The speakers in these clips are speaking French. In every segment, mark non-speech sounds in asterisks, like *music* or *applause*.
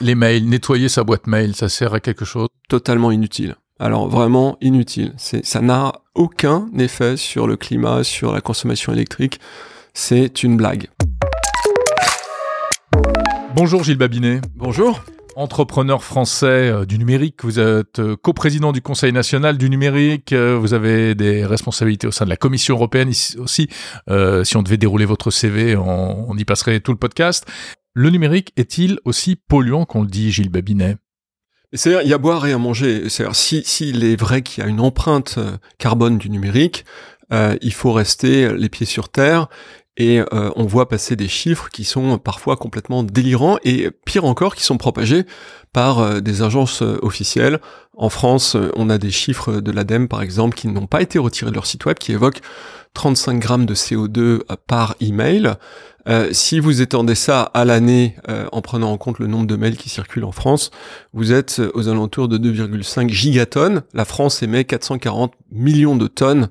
les mails, nettoyer sa boîte mail, ça sert à quelque chose? Totalement inutile. Alors vraiment inutile. C'est, ça n'a aucun effet sur le climat, sur la consommation électrique. C'est une blague. Bonjour Gilles Babinet. Bonjour. Entrepreneur français euh, du numérique, vous êtes euh, coprésident du Conseil national du numérique, euh, vous avez des responsabilités au sein de la Commission européenne aussi. si on devait dérouler votre CV, on, y passerait tout le podcast. Le numérique est-il aussi polluant qu'on le dit, Gilles Babinet? C'est-à-dire, il y a boire et à manger. C'est-à-dire, si, s'il est vrai qu'il y a une empreinte carbone du numérique, il faut rester les pieds sur terre et euh, on voit passer des chiffres qui sont parfois complètement délirants et pire encore qui sont propagés par euh, des agences euh, officielles. En France, on a des chiffres de l'ADEME par exemple qui n'ont pas été retirés de leur site web qui évoquent 35 grammes de CO2 par email. si vous étendez ça à l'année en prenant en compte le nombre de mails qui circulent en France, vous êtes aux alentours de 2,5 gigatonnes. La France émet 440 millions de tonnes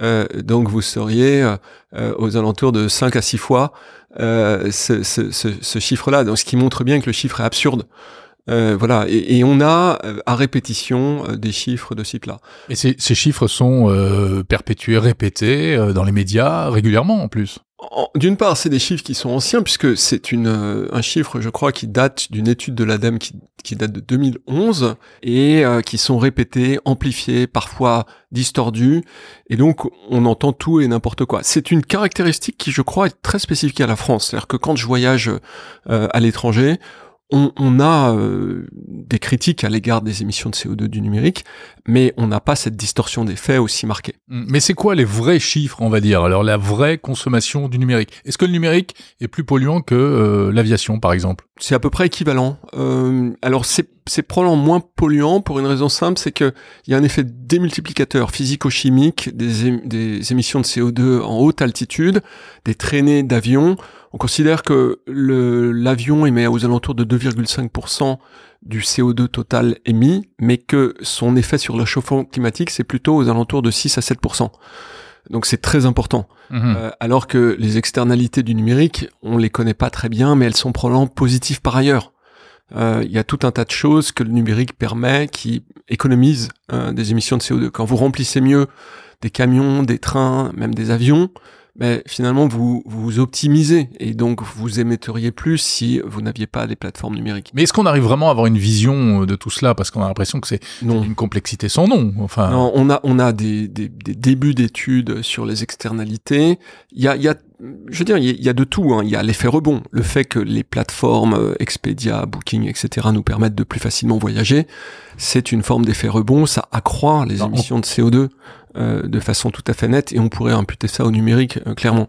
euh, donc vous seriez euh, euh, aux alentours de 5 à 6 fois ce, ce, ce, ce chiffre-là, donc ce qui montre bien que le chiffre est absurde. Euh, voilà, et, et, on a à répétition des chiffres de ce type-là. Et ces, ces chiffres sont euh, perpétués, répétés dans les médias régulièrement en plus. D'une part, c'est des chiffres qui sont anciens puisque c'est une euh, un chiffre, je crois, qui date d'une étude de l'ADEME qui, qui, date de 2011 et euh, qui sont répétés, amplifiés, parfois distordus, et donc on entend tout et n'importe quoi. C'est une caractéristique qui, je crois, est très spécifique à la France. C'est-à-dire que quand je voyage euh, à l'étranger, on, a euh, des critiques à l'égard des émissions de CO2 du numérique, mais on n'a pas cette distorsion des faits aussi marquée. Mm. Mais c'est quoi les vrais chiffres, on va dire? Alors la vraie consommation du numérique. Est-ce que le numérique est plus polluant que euh, l'aviation, par exemple? C'est à peu près équivalent. Euh, alors c'est c'est probablement moins polluant pour une raison simple, c'est que il y a un effet démultiplicateur physico-chimique des, des émissions de CO2 en haute altitude, des traînées d'avions on considère que l'avion émet aux alentours de 2,5% du CO2 total émis, mais que son effet sur le chauffement climatique, c'est plutôt aux alentours de 6 à 7%. Donc c'est très important. Mhm. Euh, alors que les externalités du numérique, on les connaît pas très bien, mais elles sont probablement positives par ailleurs. Euh, il y a tout un tas de choses que le numérique permet qui économisent euh, des émissions de CO2. Quand vous remplissez mieux des camions, des trains, même des avions, mais finalement vous vous optimisez et donc vous émetteriez plus si vous n'aviez pas des plateformes numériques. Mais est-ce qu'on arrive vraiment à avoir une vision euh, de tout cela? Parce qu'on a l'impression que c'est une complexité sans nom. Enfin, non, on a on a des, des, des débuts d'études sur les externalités. Il y a il y a je veux dire, il y a de tout. Hein. Il y a l'effet rebond, le fait que les plateformes euh, Expedia, Booking, etc. nous permettent de plus facilement voyager. C'est une forme d'effet rebond. Ça accroît les émissions de CO2 euh, de façon tout à fait nette et on pourrait imputer ça au numérique euh, clairement.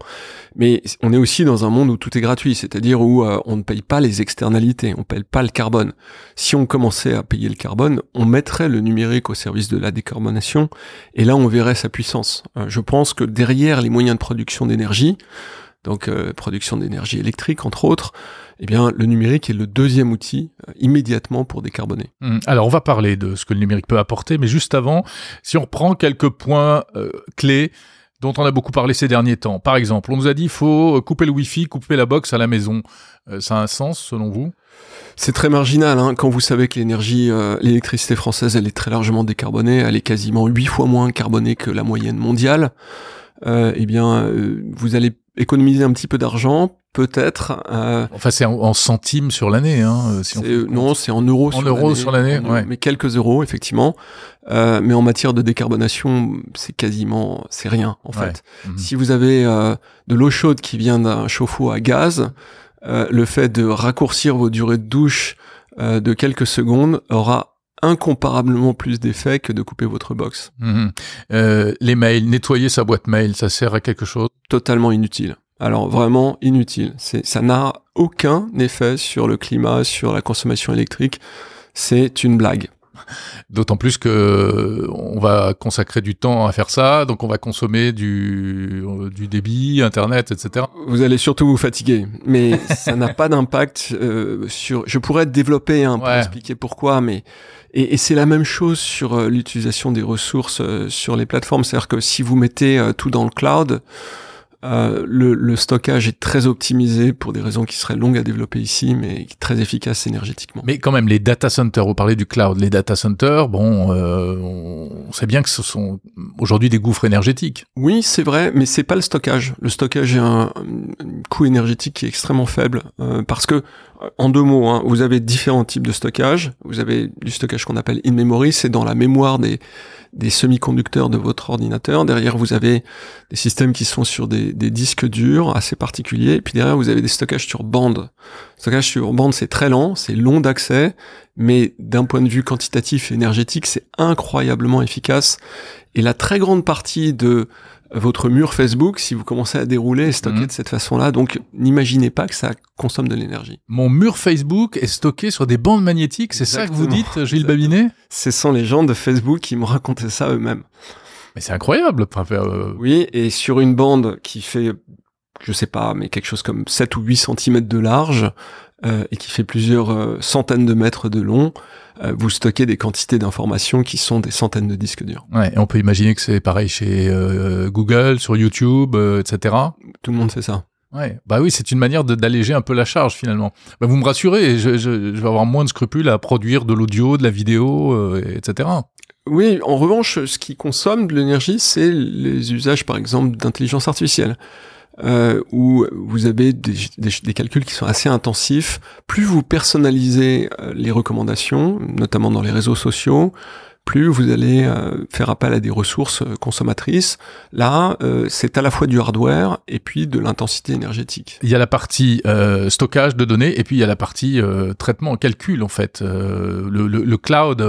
Mais on est aussi dans un monde où tout est gratuit, c'est-à-dire où euh, on ne paye pas les externalités, on ne paye pas le carbone. Si on commençait à payer le carbone, on mettrait le numérique au service de la décarbonation et là on verrait sa puissance. je pense que derrière les moyens de production d'énergie, donc production d'énergie électrique entre autres, eh bien, le numérique est le deuxième outil euh, immédiatement pour décarboner. Hum, alors, on va parler de ce que le numérique peut apporter, mais juste avant, si on reprend quelques points euh, clés dont on a beaucoup parlé ces derniers temps. Par exemple, on nous a dit il faut couper le Wi-Fi, couper la box à la maison. Euh, ça a un sens selon vous? C'est très marginal hein, quand vous savez que l'énergie, l'électricité française, elle est très largement décarbonée, elle est quasiment huit fois moins carbonée que la moyenne mondiale. eh bien, vous allez économiser un petit peu d'argent, peut-être. Euh, enfin, c'est en, centimes sur l'année, hein, si Non, c'est en euros. En euros sur l'année, ouais. Mais quelques euros, effectivement. Euh, mais en matière de décarbonation, c'est quasiment, c'est rien en fait. Mhm. Si vous avez euh, de l'eau chaude qui vient d'un chauffe-eau à gaz, euh, le fait de raccourcir vos durées de douche euh, de quelques secondes aura incomparablement plus d'effet que de couper votre box. Mhm. Euh, les mails, nettoyer sa boîte mail, ça sert à quelque chose? Totalement inutile. Alors vraiment inutile. C'est, ça n'a aucun effet sur le climat, sur la consommation électrique. C'est une blague. D'autant plus que on va consacrer du temps à faire ça, donc on va consommer du, du débit, internet, etc. Vous allez surtout vous fatiguer, mais *laughs* ça n'a pas d'impact euh, sur. Je pourrais développer un pour expliquer pourquoi, mais et, et c'est la même chose sur euh, l'utilisation des ressources euh, sur les plateformes, c'est-à-dire que si vous mettez tout dans le cloud, Euh, le, le, stockage est très optimisé pour des raisons qui seraient longues à développer ici, mais très efficace énergétiquement. Mais quand même, les data centers, vous parlez du cloud, les data centers, bon, euh, on sait bien que ce sont aujourd'hui des gouffres énergétiques. Oui, c'est vrai, mais c'est pas le stockage. Le stockage a un, un, coût énergétique qui est extrêmement faible, euh, parce que en deux mots, hein, vous avez différents types de stockage. Vous avez du stockage qu'on appelle in-memory, c'est dans la mémoire des, des semi-conducteurs de votre ordinateur. Derrière, vous avez des systèmes qui sont sur des, des, disques durs assez particuliers. Et puis derrière, vous avez des stockages sur bande. stockage sur bande, c'est très lent, c'est long d'accès, mais d'un point de vue quantitatif et énergétique, c'est incroyablement efficace. Et la très grande partie de votre mur Facebook si vous commencez à dérouler et stocker mmh. de cette façon-là. Donc, n'imaginez pas que ça consomme de l'énergie. Mon mur Facebook est stocké sur des bandes magnétiques, c'est ça que vous dites, Gilles Babinet? Ce sont les gens de Facebook qui me racontaient ça eux-mêmes. Mais c'est incroyable. Euh... Oui, et sur une bande qui fait, je sais pas, mais quelque chose comme 7 ou 8 cm de large, euh, et qui fait plusieurs euh, centaines de mètres de long, vous stockez des quantités d'informations qui sont des centaines de disques durs. Ouais, et on peut imaginer que c'est pareil chez euh, Google, sur YouTube, etc. Tout le monde fait ça. Ouais, bah oui, c'est une manière d'alléger un peu la charge finalement. Bah, vous me rassurez, je, je, je, vais avoir moins de scrupules à produire de l'audio, de la vidéo, etc. Oui, en revanche, ce qui consomme de l'énergie, c'est les usages, par exemple, d'intelligence artificielle euh, où vous avez des, des, des, calculs qui sont assez intensifs. Plus vous personnalisez euh, les recommandations, notamment dans les réseaux sociaux, plus vous allez euh, faire appel à des ressources euh, consommatrices. Là, euh, c'est à la fois du hardware et puis de l'intensité énergétique. Il y a la partie stockage de données et puis il y a la partie traitement, calcul en fait. le, le, le, cloud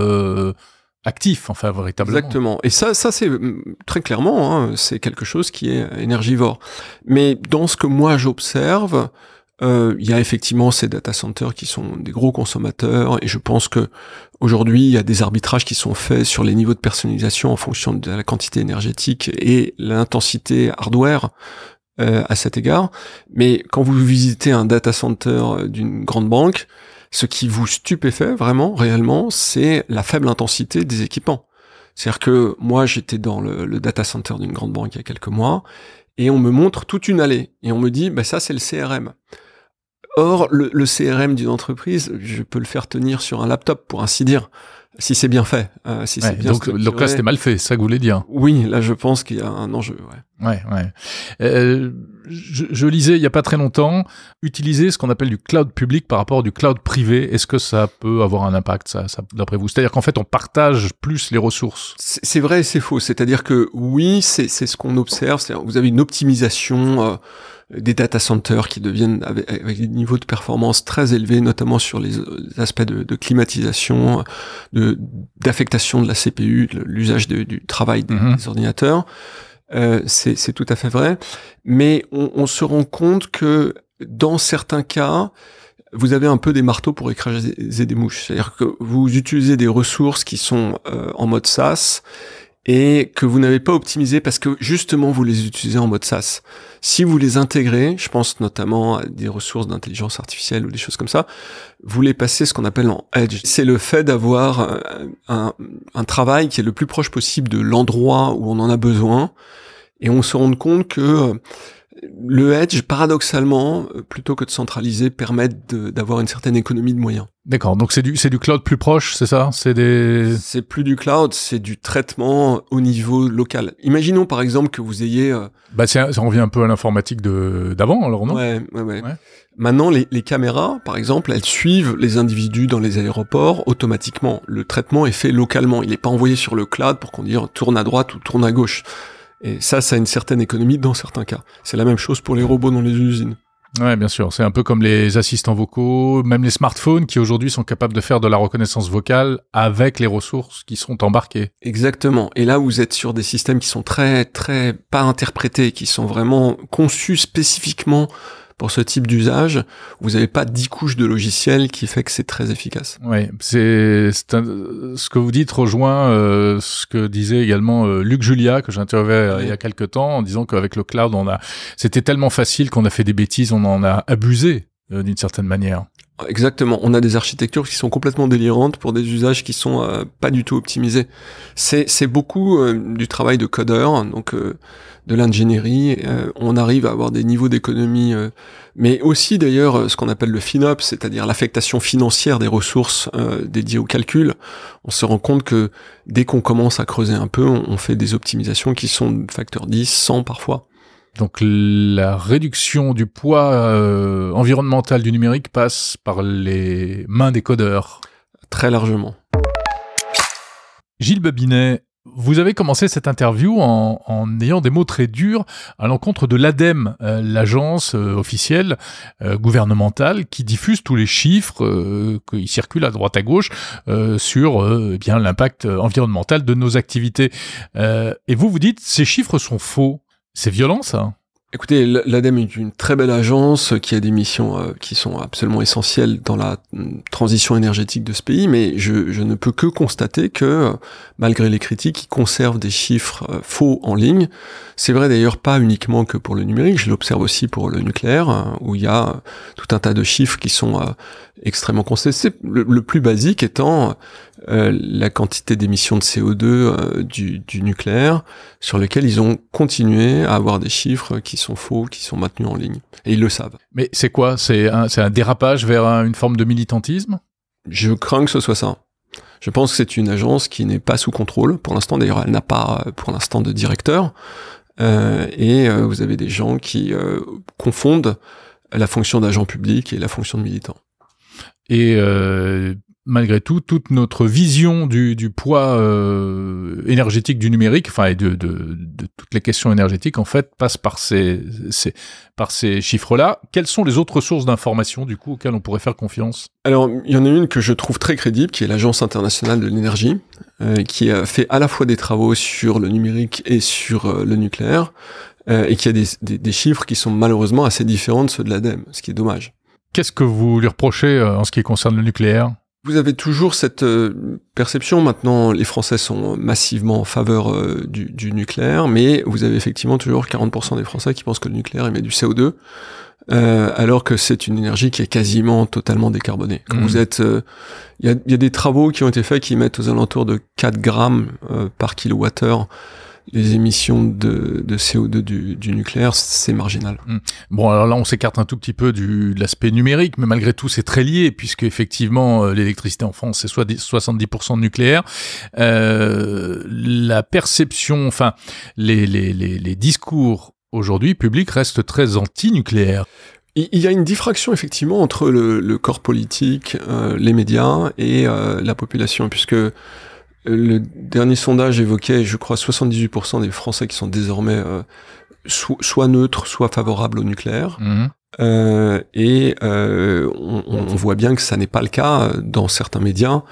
actif, enfin véritablement. Exactement. Et ça, ça c'est mm, très clairement, hein, c'est quelque chose qui est énergivore. Mais dans ce que moi j'observe, euh, il y a effectivement ces data centers qui sont des gros consommateurs, et je pense que aujourd'hui il y a des arbitrages qui sont faits sur les niveaux de personnalisation en fonction de la quantité énergétique et l'intensité hardware. Euh, à cet égard, mais quand vous visitez un data center d'une grande banque, ce qui vous stupéfait vraiment, réellement, c'est la faible intensité des équipements. C'est-à-dire que moi, j'étais dans le, data center d'une grande banque il y a quelques mois, et on me montre toute une allée, et on me dit, bah, ça, c'est le CRM. Or, le CRM d'une entreprise, je peux le faire tenir sur un laptop, pour ainsi dire si c'est bien fait. Euh, si c'est bien donc, donc là, c'était mal fait, ça que vous voulez dire? Oui, là, je pense qu'il y a un enjeu. Ouais, ouais. ouais. Euh, je, je, lisais il y a pas très longtemps, utiliser ce qu'on appelle du cloud public par rapport du cloud privé. Est-ce que ça peut avoir un impact, ça, ça d'après vous? C'est-à-dire qu'en fait, on partage plus les ressources. C'est vrai et c'est faux. C'est-à-dire que oui, c'est ce qu'on observe. Vous avez une optimisation. Euh, des data centers qui deviennent avec, avec, des niveaux de performance très élevés, notamment sur les, aspects de, de, climatisation, de d'affectation de la CPU, l'usage du travail des, des ordinateurs. Euh, c'est tout à fait vrai, mais on, on, se rend compte que dans certains cas, vous avez un peu des marteaux pour écraser des mouches. C'est-à-dire que vous utilisez des ressources qui sont euh, en mode SaaS et que vous n'avez pas optimisé parce que justement vous les utilisez en mode SaaS. Si vous les intégrez, je pense notamment à des ressources d'intelligence artificielle ou des choses comme ça, vous les passez ce qu'on appelle en edge. C'est le fait d'avoir euh, un, un, travail qui est le plus proche possible de l'endroit où on en a besoin et on se rend compte que euh, le hedge, paradoxalement, euh, plutôt que de centraliser, permet d'avoir une certaine économie de moyens. D'accord. Donc c'est du c'est du cloud plus proche, c'est ça? C'est des. C'est plus du cloud, c'est du traitement au niveau local. Imaginons par exemple que vous ayez. Euh... Bah ça revient un peu à l'informatique de d'avant, alors non? Ouais, ouais, ouais, ouais. Maintenant, les, les, caméras, par exemple, elles suivent les individus dans les aéroports automatiquement. Le traitement est fait localement. Il n'est pas envoyé sur le cloud pour qu'on dise tourne à droite ou tourne à gauche. Et ça, ça a une certaine économie dans certains cas. C'est la même chose pour les robots dans les usines. Ouais, bien sûr. C'est un peu comme les assistants vocaux, même les smartphones qui aujourd'hui sont capables de faire de la reconnaissance vocale avec les ressources qui sont embarquées. Exactement. Et là, vous êtes sur des systèmes qui sont très, très pas interprétés, qui sont vraiment conçus spécifiquement pour ce type d'usage, vous n'avez pas dix couches de logiciels qui fait que c'est très efficace. Oui, c'est ce que vous dites rejoint euh, ce que disait également euh, Luc Julia que j'interviewais euh, oui. il y a quelques temps en disant qu'avec le cloud, on a c'était tellement facile qu'on a fait des bêtises, on en a abusé d'une certaine manière. Exactement. On a des architectures qui sont complètement délirantes pour des usages qui sont euh, pas du tout optimisés. C'est beaucoup euh, du travail de codeur, donc euh, de l'ingénierie. on arrive à avoir des niveaux d'économie, mais aussi d'ailleurs ce qu'on appelle le FinOps, c'est-à-dire l'affectation financière des ressources dédiées au calcul. On se rend compte que dès qu'on commence à creuser un peu, on, on fait des optimisations qui sont de facteur 10, 100 parfois. Donc la réduction du poids euh, environnemental du numérique passe par les mains des codeurs. Très largement. Gilles Babinet, vous avez commencé cette interview en, ayant des mots très durs à l'encontre de l'ADEME, euh, l'agence euh, officielle gouvernementale qui diffuse tous les chiffres qui circulent à droite à gauche sur eh bien l'impact environnemental de nos activités. et vous vous dites ces chiffres sont faux. C'est violent ça Écoutez, l'ADEME est une très belle agence qui a des missions euh, qui sont absolument essentielles dans la mm, transition énergétique de ce pays, mais je, ne peux que constater que, euh, malgré les critiques, ils conservent des chiffres euh, faux en ligne. C'est vrai d'ailleurs pas uniquement que pour le numérique, je l'observe aussi pour le nucléaire, où il y a tout un tas de chiffres qui sont extrêmement contestés. Le, le, plus basique étant la quantité d'émissions de CO2 du, du nucléaire, sur lequel ils ont continué à avoir des chiffres qui sont faux, qui sont maintenus en ligne. Et ils le savent. Mais c'est quoi? C'est un, un dérapage vers une forme de militantisme? Je crains que ce soit ça. Je pense que c'est une agence qui n'est pas sous contrôle. Pour l'instant, d'ailleurs, elle n'a pas pour l'instant de directeur. Euh, et euh, vous avez des gens qui euh, confondent la fonction d'agent public et la fonction de militant. Et euh, malgré tout, toute notre vision du, du poids euh, énergétique du numérique, enfin, et de, de, de, toutes les questions énergétiques, en fait, passe par ces, ces par ces chiffres-là. Quelles sont les autres sources d'informations, du coup, auxquelles on pourrait faire confiance? Alors, il y en a une que je trouve très crédible, qui est l'Agence internationale de l'énergie, euh, qui a fait à la fois des travaux sur le numérique et sur euh, le nucléaire, euh, et qui a des, des, des chiffres qui sont malheureusement assez différents de ceux de l'ADEME, ce qui est dommage. Qu'est-ce que vous lui reprochez en ce qui concerne le nucléaire? Vous avez toujours cette euh, perception. Maintenant, les Français sont massivement en faveur euh, du, du, nucléaire, mais vous avez effectivement toujours 40% des Français qui pensent que le nucléaire émet du CO2, euh, alors que c'est une énergie qui est quasiment totalement décarbonée. Quand mmh. vous êtes, il y a, y, a, des travaux qui ont été faits qui mettent aux alentours de 4 grammes par kilowattheure les émissions de, de CO2 du, du nucléaire, c'est marginal. Hmm. Bon, alors là, on s'écarte un tout petit peu du, de l'aspect numérique, mais malgré tout, c'est très lié, puisque effectivement, euh, l'électricité en France, c'est soit 70% de nucléaire. Euh, la perception, enfin, les, les, les, les discours aujourd'hui publics restent très anti-nucléaires. Il y a une diffraction effectivement entre le, le corps politique, euh, les médias et euh, la population, puisque le dernier sondage évoquait, je crois, 78% des Français qui sont désormais euh, soit neutres, soit favorables au nucléaire. Mhm. Euh, et euh, on, on, voit bien que ça n'est pas le cas dans certains médias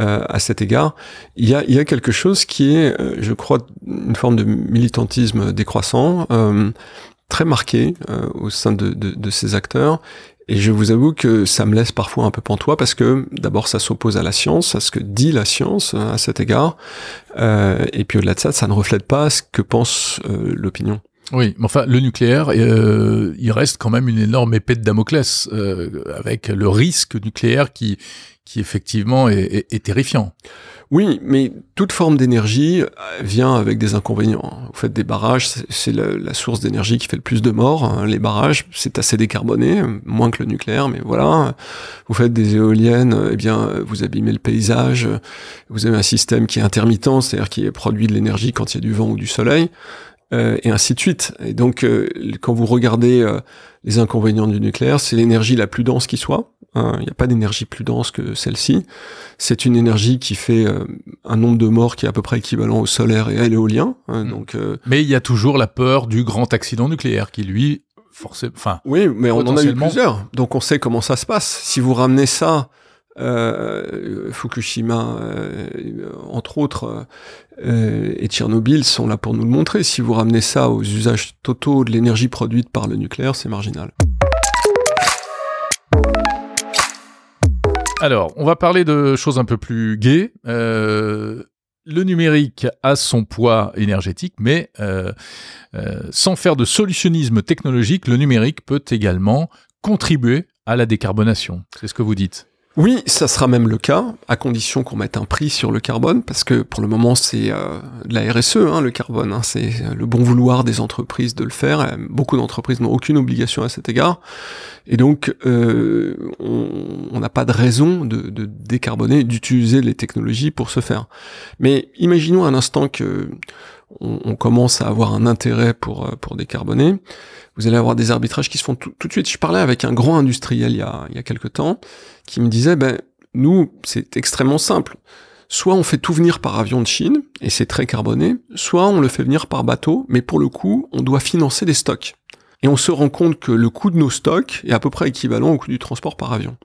euh, à cet égard. Il y, a, il y a quelque chose qui est, euh, je crois, une forme de militantisme décroissant, euh, très marqué au sein de, de, de, ces acteurs, et je vous avoue que ça me laisse parfois un peu pantois parce que d'abord ça s'oppose à la science, à ce que dit la science hein, à cet égard, euh, et puis au-delà de ça, ça ne reflète pas ce que pense euh, l'opinion. Oui, mais enfin, le nucléaire, euh, il reste quand même une énorme épée de Damoclès euh, avec le risque nucléaire qui, qui effectivement est, est, terrifiant. Oui, mais toute forme d'énergie vient avec des inconvénients. Vous faites des barrages, c'est la, la, source d'énergie qui fait le plus de morts. Hein. Les barrages, c'est assez décarboné, moins que le nucléaire, mais voilà. Vous faites des éoliennes, eh bien, vous abîmez le paysage. Vous avez un système qui est intermittent, c'est-à-dire qui produit de l'énergie quand il y a du vent ou du soleil. Euh, et ainsi de suite. Et donc, euh, quand vous regardez euh, les inconvénients du nucléaire, c'est l'énergie la plus dense qui soit. Hein. Il n'y a pas d'énergie plus dense que celle-ci. C'est une énergie qui fait un nombre de morts qui est à peu près équivalent au solaire et à l'éolien. Hein. Mmh. Donc, mais il y a toujours la peur du grand accident nucléaire qui, lui, forcément, enfin, oui, mais on en a eu plusieurs. Donc, on sait comment ça se passe. Si vous ramenez ça euh, Fukushima, euh, entre autres, euh, et Tchernobyl sont là pour nous le montrer. Si vous ramenez ça aux usages totaux de l'énergie produite par le nucléaire, c'est marginal. Alors, on va parler de choses un peu plus gaies. Euh, le numérique a son poids énergétique, mais euh, sans faire de solutionnisme technologique, le numérique peut également contribuer à la décarbonation. C'est ce que vous dites. Oui, ça sera même le cas, à condition qu'on mette un prix sur le carbone, parce que pour le moment c'est euh, de la RSE, hein, le carbone, hein, c'est le bon vouloir des entreprises de le faire. Beaucoup d'entreprises n'ont aucune obligation à cet égard, et donc euh, on n'a pas de raison de, décarboner, d'utiliser les technologies pour ce faire. Mais imaginons un instant que on, commence à avoir un intérêt pour, euh, pour décarboner, vous allez avoir des arbitrages qui se font tout, de suite. Je parlais avec un grand industriel il y a, il quelques temps qui me disait, ben, nous, c'est extrêmement simple. Soit on fait tout venir par avion de Chine, et c'est très carboné, soit on le fait venir par bateau, mais pour le coup, on doit financer des stocks. Et on se rend compte que le coût de nos stocks est à peu près équivalent au coût du transport par avion.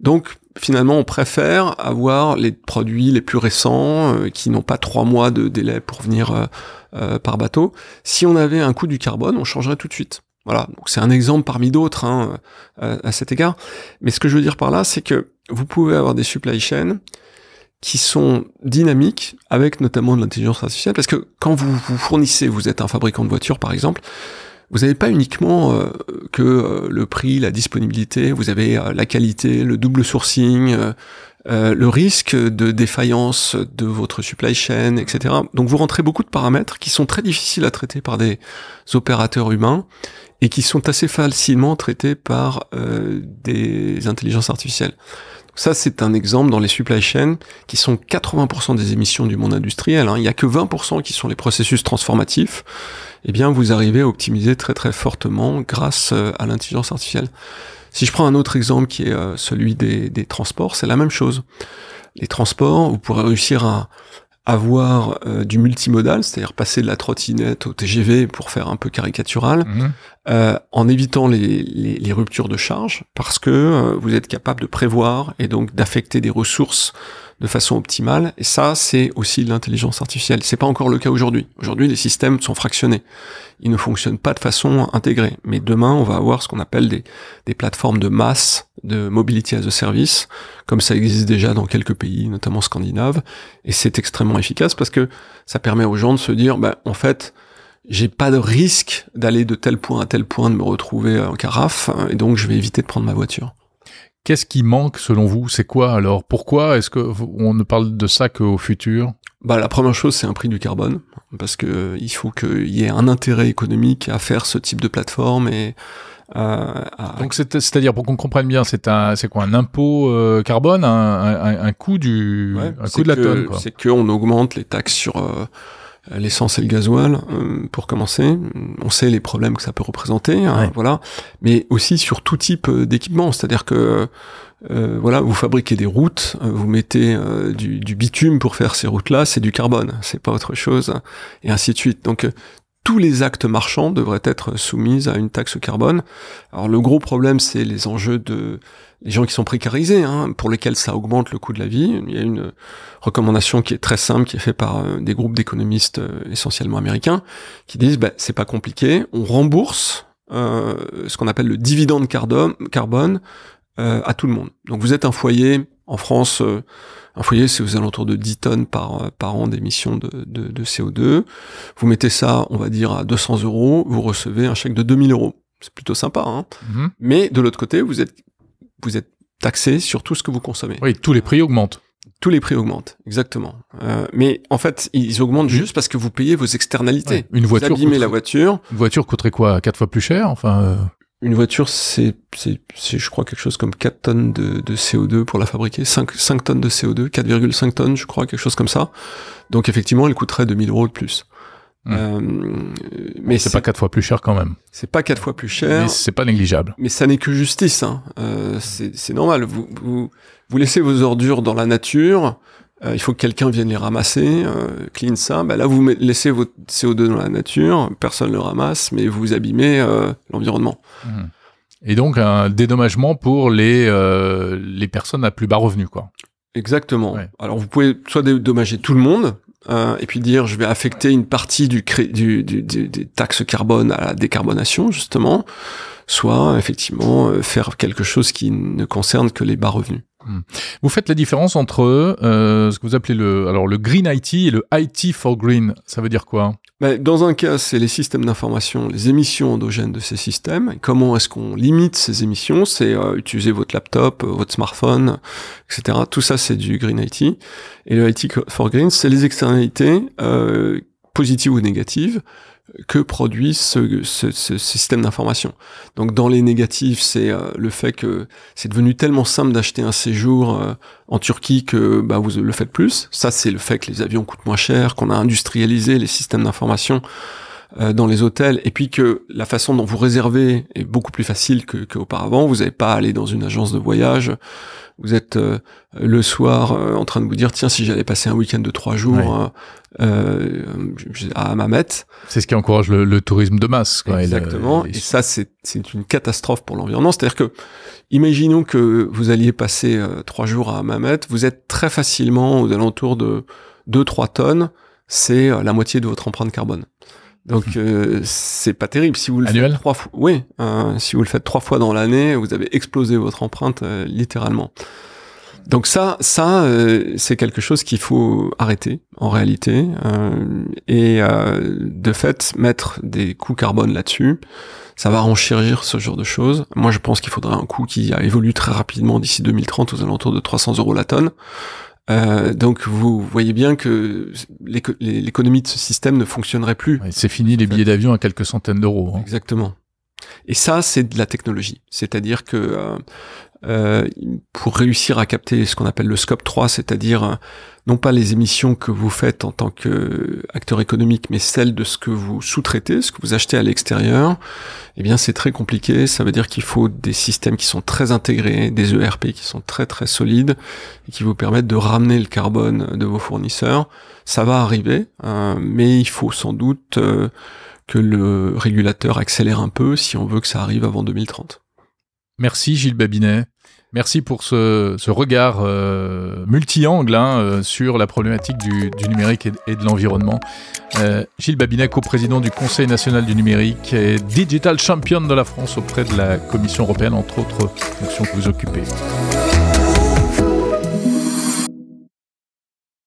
Donc finalement, on préfère avoir les produits les plus récents euh, qui n'ont pas trois mois de délai pour venir euh, euh, par bateau. Si on avait un coût du carbone, on changerait tout de suite. Voilà, donc c'est un exemple parmi d'autres hein, à cet égard. Mais ce que je veux dire par là, c'est que vous pouvez avoir des supply chains qui sont dynamiques avec notamment de l'intelligence artificielle, parce que quand vous vous fournissez, vous êtes un fabricant de voitures par exemple, vous n'avez pas uniquement euh, que euh, le prix, la disponibilité, vous avez euh, la qualité, le double sourcing, le risque de défaillance de votre supply chain, etc. Donc vous rentrez beaucoup de paramètres qui sont très difficiles à traiter par des opérateurs humains et qui sont assez facilement traités par des intelligences artificielles. Ça, c'est un exemple dans les supply chains qui sont 80% des émissions du monde industriel. Hein. Il n'y a que 20% qui sont les processus transformatifs eh bien vous arrivez à optimiser très très fortement grâce euh, à l'intelligence artificielle. Si je prends un autre exemple qui est euh, celui des, des transports, c'est la même chose. Les transports, vous pourrez réussir à avoir euh, du multimodal, c'est-à-dire passer de la trottinette au TGV pour faire un peu caricatural, mhm. euh, en évitant les, les, les, ruptures de charge, parce que vous êtes capable de prévoir et donc d'affecter des ressources de façon optimale. Et ça, c'est aussi l'intelligence artificielle. C'est pas encore le cas aujourd'hui. Aujourd'hui, les systèmes sont fractionnés. Ils ne fonctionnent pas de façon intégrée. Mais demain, on va avoir ce qu'on appelle des, des plateformes de masse de mobility as a service, comme ça existe déjà dans quelques pays, notamment scandinaves. Et c'est extrêmement efficace parce que ça permet aux gens de se dire, bah, en fait, j'ai pas de risque d'aller de tel point à tel point, de me retrouver en carafe, et donc je vais éviter de prendre ma voiture. Qu'est-ce qui manque selon vous? C'est quoi alors? Pourquoi est-ce que on ne parle de ça qu'au futur? Bah, la première chose, c'est un prix du carbone, parce que euh, il faut qu'il y ait un intérêt économique à faire ce type de plateforme et euh, Donc c'est-à-dire pour qu'on comprenne bien, c'est un, c'est quoi un impôt euh, carbone, un, un, coût du, un coût de la tonne. C'est qu'on augmente les taxes sur l'essence et le gasoil pour commencer. On sait les problèmes que ça peut représenter, hein, voilà. Mais aussi sur tout type d'équipement, c'est-à-dire que euh, voilà, vous fabriquez des routes, vous mettez du, du, bitume pour faire ces routes-là, c'est du carbone, c'est pas autre chose, et ainsi de suite. Donc tous les actes marchands devraient être soumis à une taxe carbone. Alors le gros problème, c'est les enjeux de les gens qui sont précarisés, hein, pour lesquels ça augmente le coût de la vie. Il y a une recommandation qui est très simple, qui est faite par euh, des groupes d'économistes euh, essentiellement américains, qui disent bah, c'est pas compliqué, on rembourse euh, ce qu'on appelle le dividende carbone à tout le monde. Donc vous êtes un foyer en France. Un foyer, c'est aux alentours de 10 tonnes par, par an d'émissions de, de, de, CO2. Vous mettez ça, on va dire, à 200 euros, vous recevez un chèque de 2000 euros. C'est plutôt sympa, hein. Mhm. Mais de l'autre côté, vous êtes, vous êtes taxé sur tout ce que vous consommez. Oui, tous les prix augmentent. Tous les prix augmentent, exactement. Euh, mais en fait, ils augmentent juste parce que vous payez vos externalités. Une voiture, vous la voiture. Une voiture coûterait quoi Quatre fois plus cher Enfin. Euh, une voiture, c'est, c'est, je crois, quelque chose comme 4 tonnes de, de CO2 pour la fabriquer. 5, 5 tonnes de CO2, 4,5 tonnes, je crois, quelque chose comme ça. Donc, effectivement, elle coûterait 2000 euros de plus. Mmh. Euh, mais c'est pas quatre fois plus cher quand même. C'est pas quatre fois plus cher. Mais c'est pas négligeable. Mais ça n'est que justice. Hein. Euh, c'est normal. Vous, vous, vous laissez vos ordures dans la nature. Euh, il faut que quelqu'un vienne les ramasser, euh, clean ça. Bah là, vous laissez votre CO2 dans la nature, personne ne le ramasse, mais vous abîmez euh, l'environnement. Mmh. Et donc un dédommagement pour les les personnes à plus bas revenus, quoi. Exactement. Alors vous pouvez soit dédommager tout le monde, et puis dire je vais affecter une partie du, du, du, des taxes carbone à la décarbonation justement, soit effectivement faire quelque chose qui ne concerne que les bas revenus. Hmm. Vous faites la différence entre euh, ce que vous appelez le, alors le Green IT et le IT for Green. Ça veut dire quoi? Ben, Dans un cas, c'est les systèmes d'information, les émissions endogènes de ces systèmes. comment est-ce qu'on limite ces émissions? C'est euh, utiliser votre laptop, euh, votre smartphone, etc. Tout ça, c'est du Green IT. Et le IT for Green, c'est les externalités positives ou négatives que produit ce, ce, ce système d'information. Donc dans les négatifs, c'est euh, le fait que c'est devenu tellement simple d'acheter un séjour euh, en Turquie que bah, vous le faites plus. Ça, c'est le fait que les avions coûtent moins cher, qu'on a industrialisé les systèmes d'information euh, dans les hôtels, et puis que la façon dont vous réservez est beaucoup plus facile qu'auparavant. vous n'avez pas à aller dans une agence de voyage. Vous êtes le soir en train de vous dire tiens si j'allais passer un week-end de trois jours euh, à Mamet. C'est ce qui encourage le, tourisme de masse. Quoi, Exactement. Et, ça, c'est une catastrophe pour l'environnement. C'est-à-dire que, imaginons que vous alliez passer euh, trois jours à Mamet, vous êtes très facilement aux alentours de 2-3 tonnes. C'est euh, la moitié de votre empreinte carbone. Donc euh, c'est pas terrible si vous le faites trois fois. Oui, si vous le faites trois fois dans l'année, vous avez explosé votre empreinte littéralement. Donc ça, ça, euh, c'est quelque chose qu'il faut arrêter en réalité, euh, et euh, de fait mettre des coûts carbone là-dessus, ça va renchérgir ce genre de choses. Moi, je pense qu'il faudrait un coût qui a évolué très rapidement d'ici 2030 aux alentours de 300 euros la tonne. donc vous voyez bien que l'économie de ce système ne fonctionnerait plus. c'est fini les billets d'avion à quelques centaines d'euros. Hein. Exactement. Et ça, c'est de la technologie. C'est-à-dire que euh, pour réussir à capter ce qu'on appelle le scope 3, c'est-à-dire euh, non pas les émissions que vous faites en tant qu'acteur économique, mais celles de ce que vous sous-traitez, ce que vous achetez à l'extérieur, eh bien c'est très compliqué. Ça veut dire qu'il faut des systèmes qui sont très intégrés, des ERP qui sont très très solides et qui vous permettent de ramener le carbone de vos fournisseurs. Ça va arriver, euh, mais il faut sans doute que le régulateur accélère un peu si on veut que ça arrive avant 2030. Merci Gilles Babinet. Merci pour ce, regard euh, multi-angle hein, euh, sur la problématique du, numérique et, de l'environnement. Euh, Gilles Babinet, co-président du Conseil national du numérique et digital champion de la France auprès de la Commission européenne, entre autres fonctions que vous occupez.